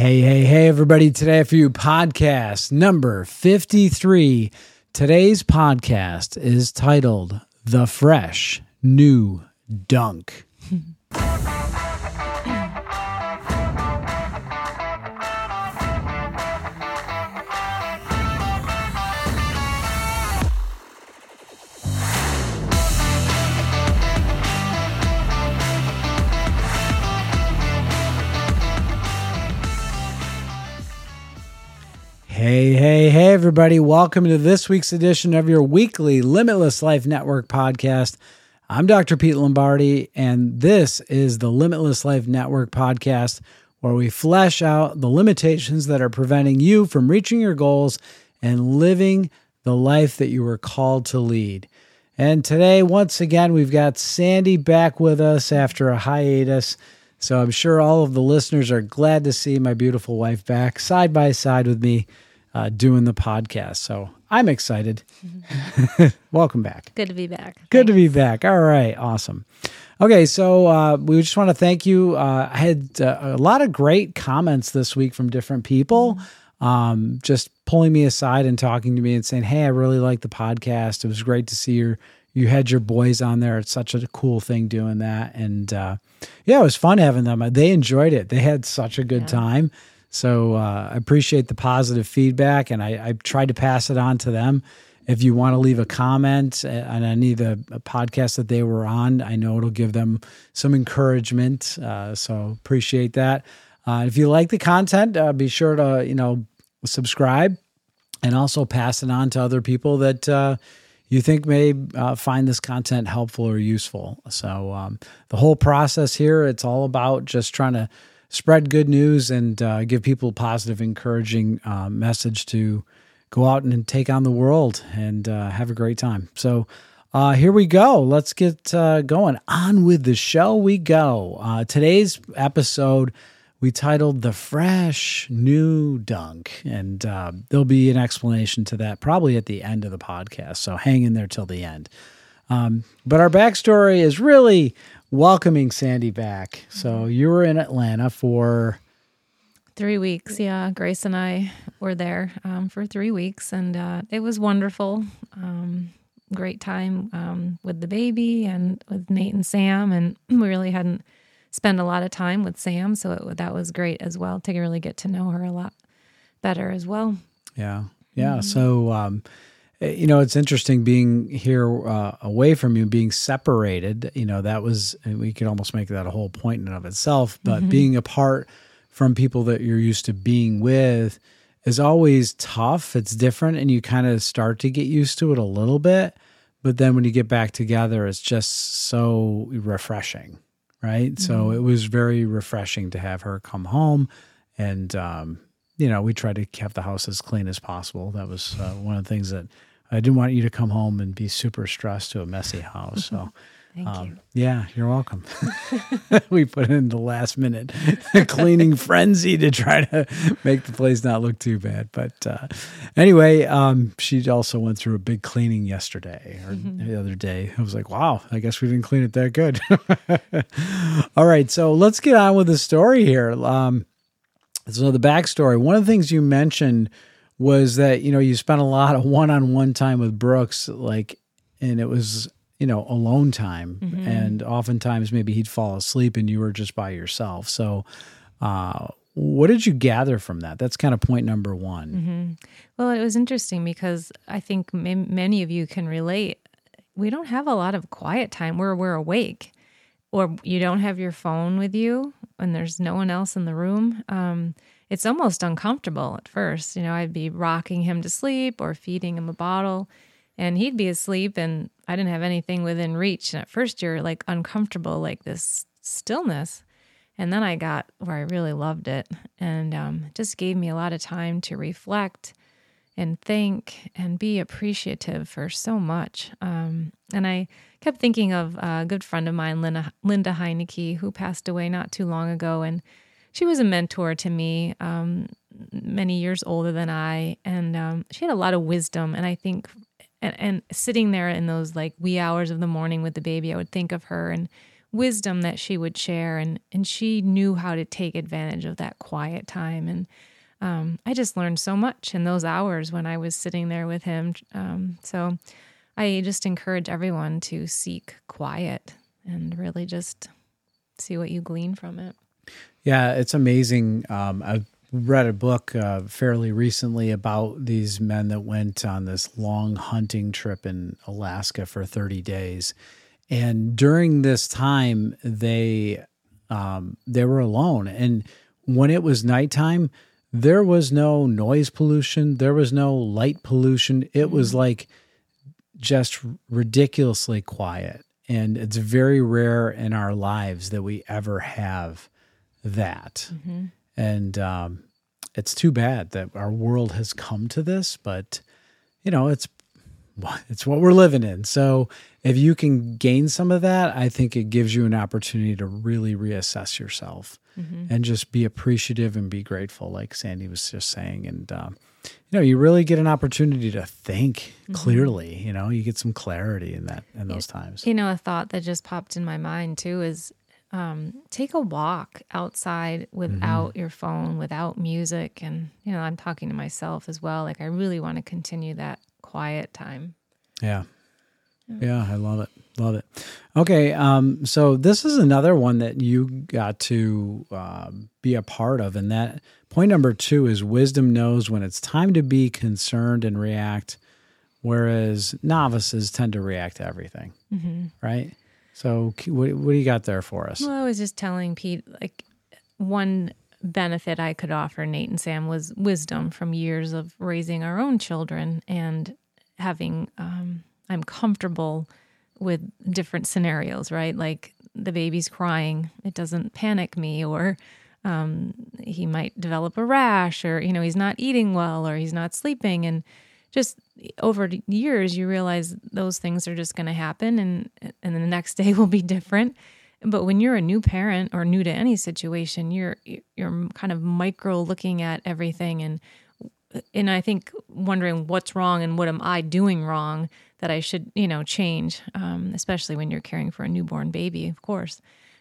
Hey, hey, hey, everybody. Today for you podcast number 53. Today's podcast is titled The Fresh New Dunk. Hey, hey, hey, everybody. Welcome to this week's edition of your weekly Limitless Life Network podcast. I'm Dr. Pete Lombardi, and this is the Limitless Life Network podcast, where we flesh out the limitations that are preventing you from reaching your goals and living the life that you were called to lead. And today, once again, we've got Sandy back with us after a hiatus. So I'm sure all of the listeners are glad to see my beautiful wife back side by side with me uh, doing the podcast. So I'm excited. Welcome back. Good to be back. Good to be back. All right. Awesome. Okay. So uh, we just want to thank you. Uh, I had uh, a lot of great comments this week from different people. Um, just pulling me aside and talking to me and saying, Hey, I really like the podcast. It was great to see your, you had your boys on there. It's such a cool thing doing that. And, uh, yeah, it was fun having them. They enjoyed it. They had such a good time. So uh, I appreciate the positive feedback, and I, I tried to pass it on to them. If you want to leave a comment on any of the podcasts that they were on, I know it'll give them some encouragement. Uh, so appreciate that. Uh, if you like the content, uh, be sure to you know subscribe and also pass it on to other people that uh, you think may uh, find this content helpful or useful. So um, the whole process here, it's all about just trying to spread good news and uh, give people a positive, encouraging uh, message to go out and take on the world and uh, have a great time. So uh, here we go. Let's get uh, going. On with the show we go. Uh, today's episode we titled The Fresh New Dunk, and there'll be an explanation to that probably at the end of the podcast. So hang in there till the end. Um, but our backstory is really welcoming Sandy back. So you were in Atlanta for three weeks. Yeah, Grace and I were there um, for three weeks, and uh, it was wonderful. Um, great time um, with the baby and with Nate and Sam, and we really hadn't spent a lot of time with Sam, so it, that was great as well to really get to know her a lot better as well. Yeah, yeah. Mm-hmm. So um, you know, it's interesting being here uh, away from you, being separated. You know, that was, we could almost make that a whole point in and of itself, but mm-hmm. being apart from people that you're used to being with is always tough. It's different, and you kind of start to get used to it a little bit. But then when you get back together, it's just so refreshing, right? Mm-hmm. So it was very refreshing to have her come home and, um, you know, we tried to keep the house as clean as possible. That was uh, one of the things that I didn't want you to come home and be super stressed to a messy house. So, um, you. Yeah, you're welcome. we put in the last minute cleaning frenzy to try to make the place not look too bad. But uh, anyway, um, she also went through a big cleaning yesterday or mm-hmm. the other day. I was like, wow, I guess we didn't clean it that good. All right, so let's get on with the story here. Um, so the backstory. One of the things you mentioned was that you know you spent a lot of one-on-one time with Brooks, like, and it was you know alone time, mm-hmm. and oftentimes maybe he'd fall asleep and you were just by yourself. So, uh, what did you gather from that? That's kind of point number one. Mm-hmm. Well, it was interesting because I think m- many of you can relate. We don't have a lot of quiet time where we're awake, or you don't have your phone with you, and there's no one else in the room. Um, it's almost uncomfortable at first. You know, I'd be rocking him to sleep or feeding him a bottle, and he'd be asleep, and I didn't have anything within reach. And at first, you're like uncomfortable, like this stillness. And then I got where I really loved it, and um, just gave me a lot of time to reflect and think and be appreciative for so much. Um, and I kept thinking of a good friend of mine, Linda, Linda Heineke, who passed away not too long ago, and she was a mentor to me, um, many years older than I, and um, she had a lot of wisdom. And I think, and, and, sitting there in those like wee hours of the morning with the baby, I would think of her, and wisdom that she would share and and she knew how to take advantage of that quiet time and um, I just learned so much in those hours when I was sitting there with him. Um, so I just encourage everyone to seek quiet and really just see what you glean from it. Yeah, it's amazing. Um, I read a book uh, fairly recently about these men that went on this long hunting trip in Alaska for 30 days. And during this time, they um, they were alone. And when it was nighttime, there was no noise pollution, there was no light pollution. It was like just ridiculously quiet. And it's very rare in our lives that we ever have that. Mm-hmm. And um, it's too bad that our world has come to this, but you know, it's it's what we're living in. So if you can gain some of that, I think it gives you an opportunity to really reassess yourself mm-hmm. and just be appreciative and be grateful, like Sandy was just saying. And um, you know, you really get an opportunity to think mm-hmm. clearly. You know, you get some clarity in that in those times. You know, a thought that just popped in my mind too is um, take a walk outside without mm-hmm. your phone, without music. And, you know, I'm talking to myself as well. Like, I really want to continue that quiet time. Yeah. Yeah, I love it. Love it. Okay, um, so this is another one that you got to uh, be a part of, and that point number two is wisdom knows when it's time to be concerned and react, whereas novices tend to react to everything. Mm-hmm. Right. So, what, what do you got there for us? Well, I was just telling Pete, like, one benefit I could offer Nate and Sam was wisdom from years of raising our own children and having, um, I'm comfortable with different scenarios, right? Like the baby's crying, it doesn't panic me, or um, he might develop a rash, or, you know, he's not eating well, or he's not sleeping. And just over years you realize those things are just going to happen and and the next day will be different. But when you're a new parent or new to any situation you're you're kind of micro looking at everything and and I think wondering what's wrong and what am I doing wrong that I should you know change um, especially when you're caring for a newborn baby of course.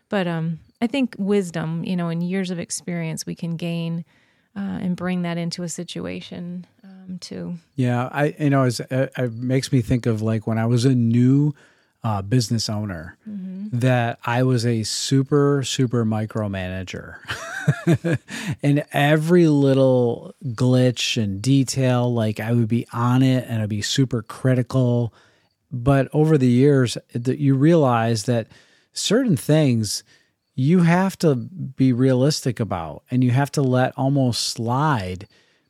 But um, I think wisdom you know in years of experience we can gain uh, and bring that into a situation um, too. Yeah, I you know it, it, makes me think of like when I was a new uh, business owner mm-hmm. that I was a super super micromanager, and every little glitch and detail, like I would be on it and I'd be super critical. But over the years, that you realize that certain things you have to be realistic about and you have to let almost slide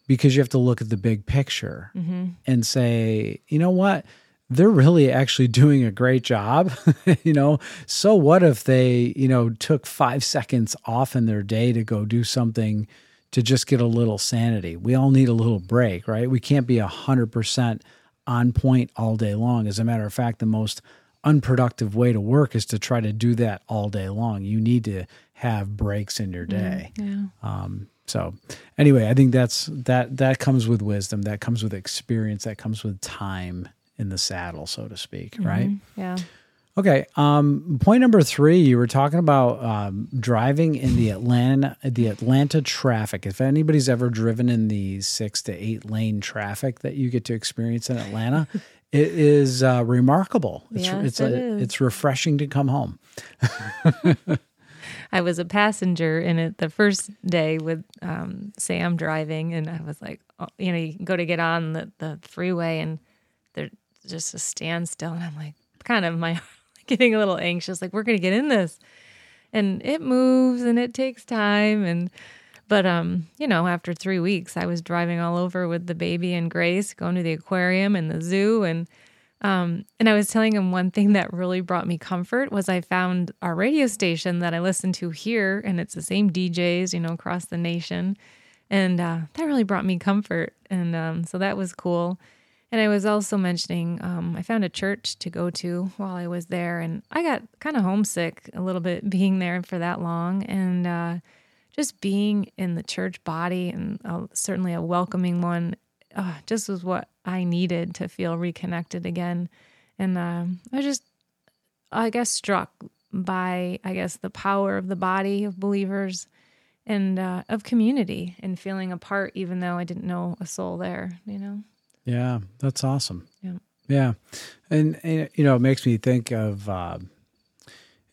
because you have to look at the big picture mm-hmm. and say, you know what? They're really actually doing a great job. you know, so what if they, you know, took five seconds off in their day to go do something to just get a little sanity? We all need a little break, right? We can't be a hundred percent on point all day long. As a matter of fact, the most unproductive way to work is to try to do that all day long. You need to have breaks in your mm, day. Mm, yeah. um, so anyway, I think that's that that comes with wisdom, that comes with experience, that comes with time in the saddle, so to speak, mm-hmm. right? Yeah. Okay. Um, point number three, you were talking about um, driving in the Atlanta the Atlanta traffic. If anybody's ever driven in the six to eight lane traffic that you get to experience in Atlanta, it is uh, remarkable. It's yes, it's it a, it's refreshing to come home. I was a passenger in it the first day with um, Sam driving, and I was like, oh, you know, you go to get on the, the freeway, and there's just a standstill, and I'm like, kind of my getting a little anxious, like we're gonna get in this, and it moves and it takes time, and but um, you know, after three weeks, I was driving all over with the baby and Grace, going to the aquarium and the zoo, and um, and I was telling him one thing that really brought me comfort was I found our radio station that I listen to here, and it's the same DJs, you know, across the nation, and uh, that really brought me comfort, and um, so that was cool. And I was also mentioning um, I found a church to go to while I was there, and I got kind of homesick a little bit being there for that long, and uh, just being in the church body and uh, certainly a welcoming one uh, just was what I needed to feel reconnected again. And uh, I just, I guess, struck by, I guess, the power of the body of believers and uh, of community and feeling a part, even though I didn't know a soul there, you know? Yeah, that's awesome. Yeah. Yeah. And, and you know, it makes me think of, uh,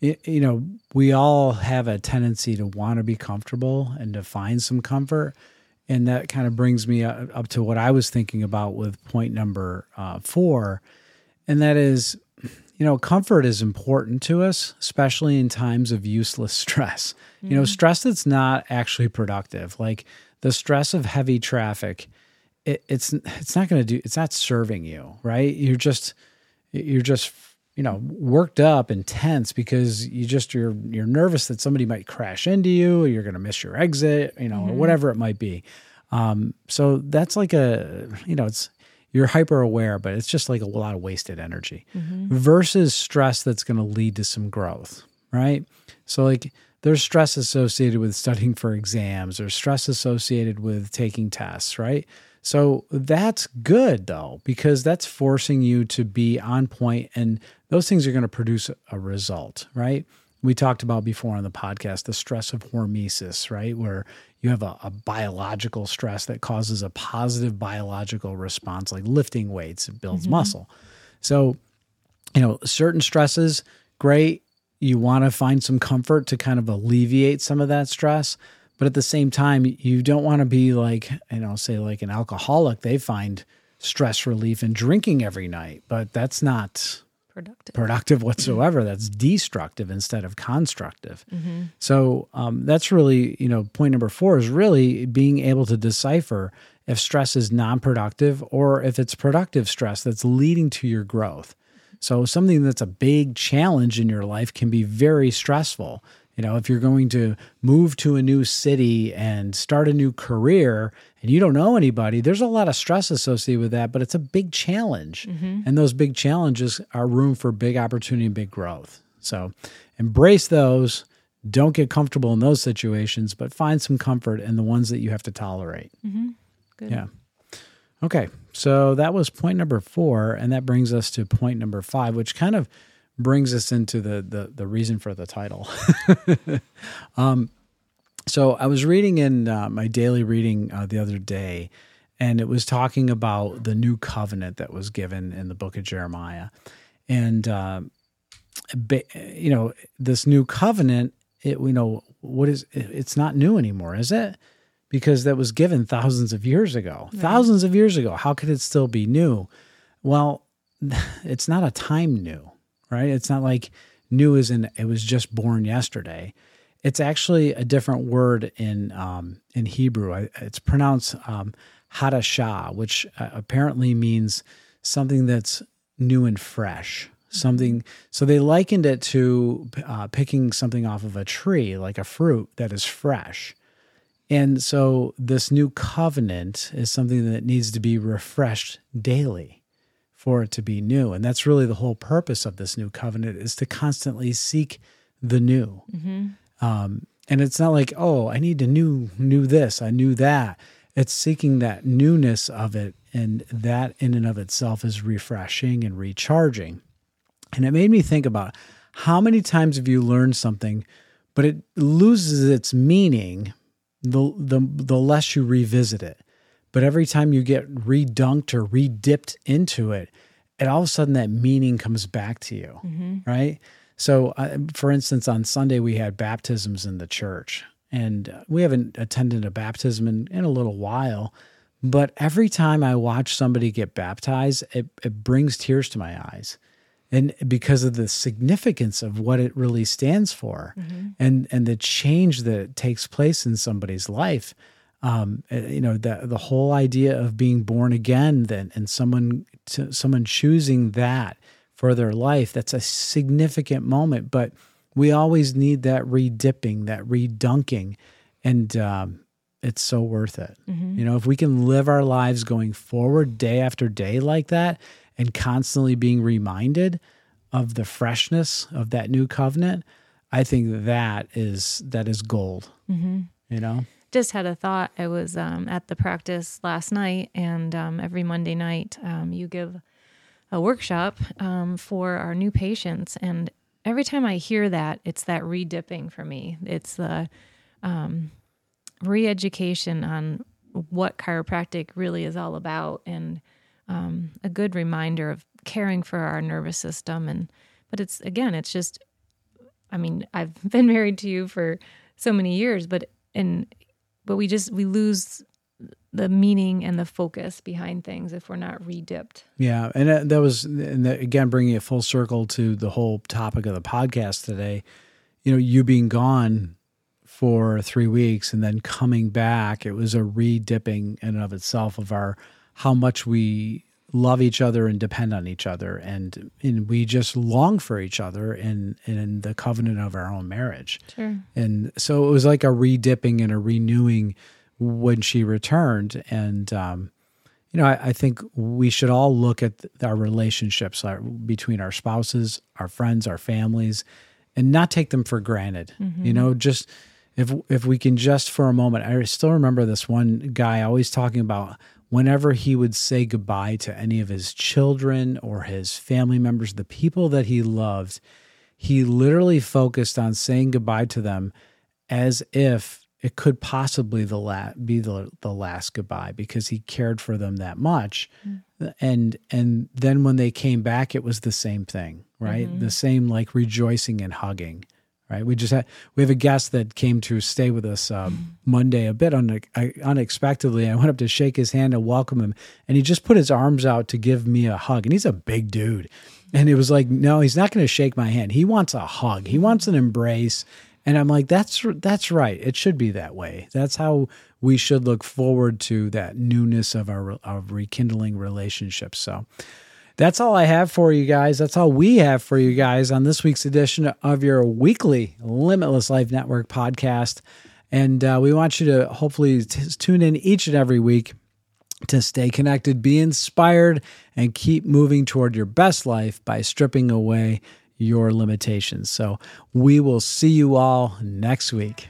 you, know, we all have a tendency to want to be comfortable and to find some comfort. And that kind of brings me up to what I was thinking about with point number uh, four. And that is, you know, comfort is important to us, especially in times of useless stress. Mm-hmm. You know, stress that's not actually productive, like the stress of heavy traffic. It, it's it's not going to do. It's not serving you, right? You're just you're just you know worked up and tense because you just you're you're nervous that somebody might crash into you or you're going to miss your exit you know mm-hmm. or whatever it might be um, so that's like a you know it's you're hyper aware but it's just like a lot of wasted energy mm-hmm. versus stress that's going to lead to some growth right so like there's stress associated with studying for exams or stress associated with taking tests right so that's good though, because that's forcing you to be on point and those things are going to produce a result, right? We talked about before on the podcast the stress of hormesis, right? Where you have a, a biological stress that causes a positive biological response, like lifting weights, it builds mm-hmm. muscle. So, you know, certain stresses, great. You want to find some comfort to kind of alleviate some of that stress but at the same time you don't want to be like you know say like an alcoholic they find stress relief in drinking every night but that's not productive. productive whatsoever. That's destructive instead of constructive. Mm-hmm. so um, that's really you know point number four is really being able to decipher if stress is non-productive or if it's productive stress that's leading to your growth. So something that's a big challenge in your life can be very stressful you know, if you're going to move to a new city and start a new career and you don't know anybody, there's a lot of stress associated with that, but it's a big challenge. Mm-hmm. And those big challenges are room for big opportunity and big growth. So embrace those. Don't get comfortable in those situations, but find some comfort in the ones that you have to tolerate. Mm-hmm. Yeah. Okay. So that was point number four. And that brings us to point number five, which kind of brings us into the the, the reason for the title. um, so I was reading in uh, my daily reading uh, the other day, and it was talking about the new covenant that was given in the book of Jeremiah, and uh, you know this new covenant. It you know what is it's not new anymore, is it? Because that was given thousands of years ago. Right. Thousands of years ago. How could it still be new? Well, it's not a time new right? It's not like new is in it was just born yesterday. It's actually a different word in um, in Hebrew. It's pronounced um, hadashah, which uh, apparently means something that's new and fresh. Something. So they likened it to uh, picking something off of a tree, like a fruit that is fresh. And so this new covenant is something that needs to be refreshed daily for it to be new. And that's really the whole purpose of this new covenant is to constantly seek the new. Mm-hmm. Um, and it's not like, oh, I need to new knew this, I knew that. It's seeking that newness of it, and that in and of itself is refreshing and recharging. And it made me think about how many times have you learned something, but it loses its meaning the the the less you revisit it. But every time you get redunked or redipped into it, and all of a sudden that meaning comes back to you, mm-hmm. right? So, uh, for instance, on Sunday we had baptisms in the church, and we haven't attended a baptism in, in a little while. But every time I watch somebody get baptized, it, it brings tears to my eyes and because of the significance of what it really stands for mm-hmm. and and the change that takes place in somebody's life um, eh, you know the the whole idea of being born again then and someone to, someone choosing that for their life that's a significant moment. But we always need that redipping that redunking. And um, it's so worth it. Mm-hmm. you know if we can live our lives going forward day after day like that and constantly being reminded of the freshness of that new covenant i think that is that is gold. Mm-hmm. you know just had a thought. I was um, at the practice last night, and um, every Monday night, um, you give a workshop um, for our new patients. And every time I hear that, it's that re-dipping for me. It's the um, re-education on what chiropractic really is all about, and um, a good reminder of caring for our nervous system. And but it's again, it's just, I mean, I've been married to you for so many years, but and but we just we lose the meaning and the focus behind things if we're not re-dipped. Yeah, and that was and that, again bringing it full circle to the whole topic of the podcast today. You know, you being gone for three weeks and then coming back, it was a re-dipping in and of itself of our how much we love each other and depend on each other, and and we just long for each other in in the covenant of our own marriage. Sure. And so it was like a re-dipping and a renewing when she returned. And, um, you know, I, I, think we should all look at our relationships our, between our spouses, our friends, our families, and not take them for granted. Mm-hmm. You know, just if if we can just for a moment. I still remember this one guy always talking about whenever he would say goodbye to any of his children or his family members, the people that he loved, he literally focused on saying goodbye to them as if it could possibly the la- be the, the last goodbye because he cared for them that much mm. and and then when they came back it was the same thing right mm-hmm. the same like rejoicing and hugging right we just had we have a guest that came to stay with us um, mm. monday a bit un- unexpectedly i went up to shake his hand and welcome him and he just put his arms out to give me a hug and he's a big dude and it was like no he's not going to shake my hand he wants a hug he wants an embrace and I'm like, that's that's right. It should be that way. That's how we should look forward to that newness of our of rekindling relationships. So that's all I have for you guys. That's all we have for you guys on this week's edition of your weekly Limitless Life Network podcast. And uh, we want you to hopefully t- tune in each and every week to stay connected, be inspired, and keep moving toward your best life by stripping away your limitations. So we will see you all next week.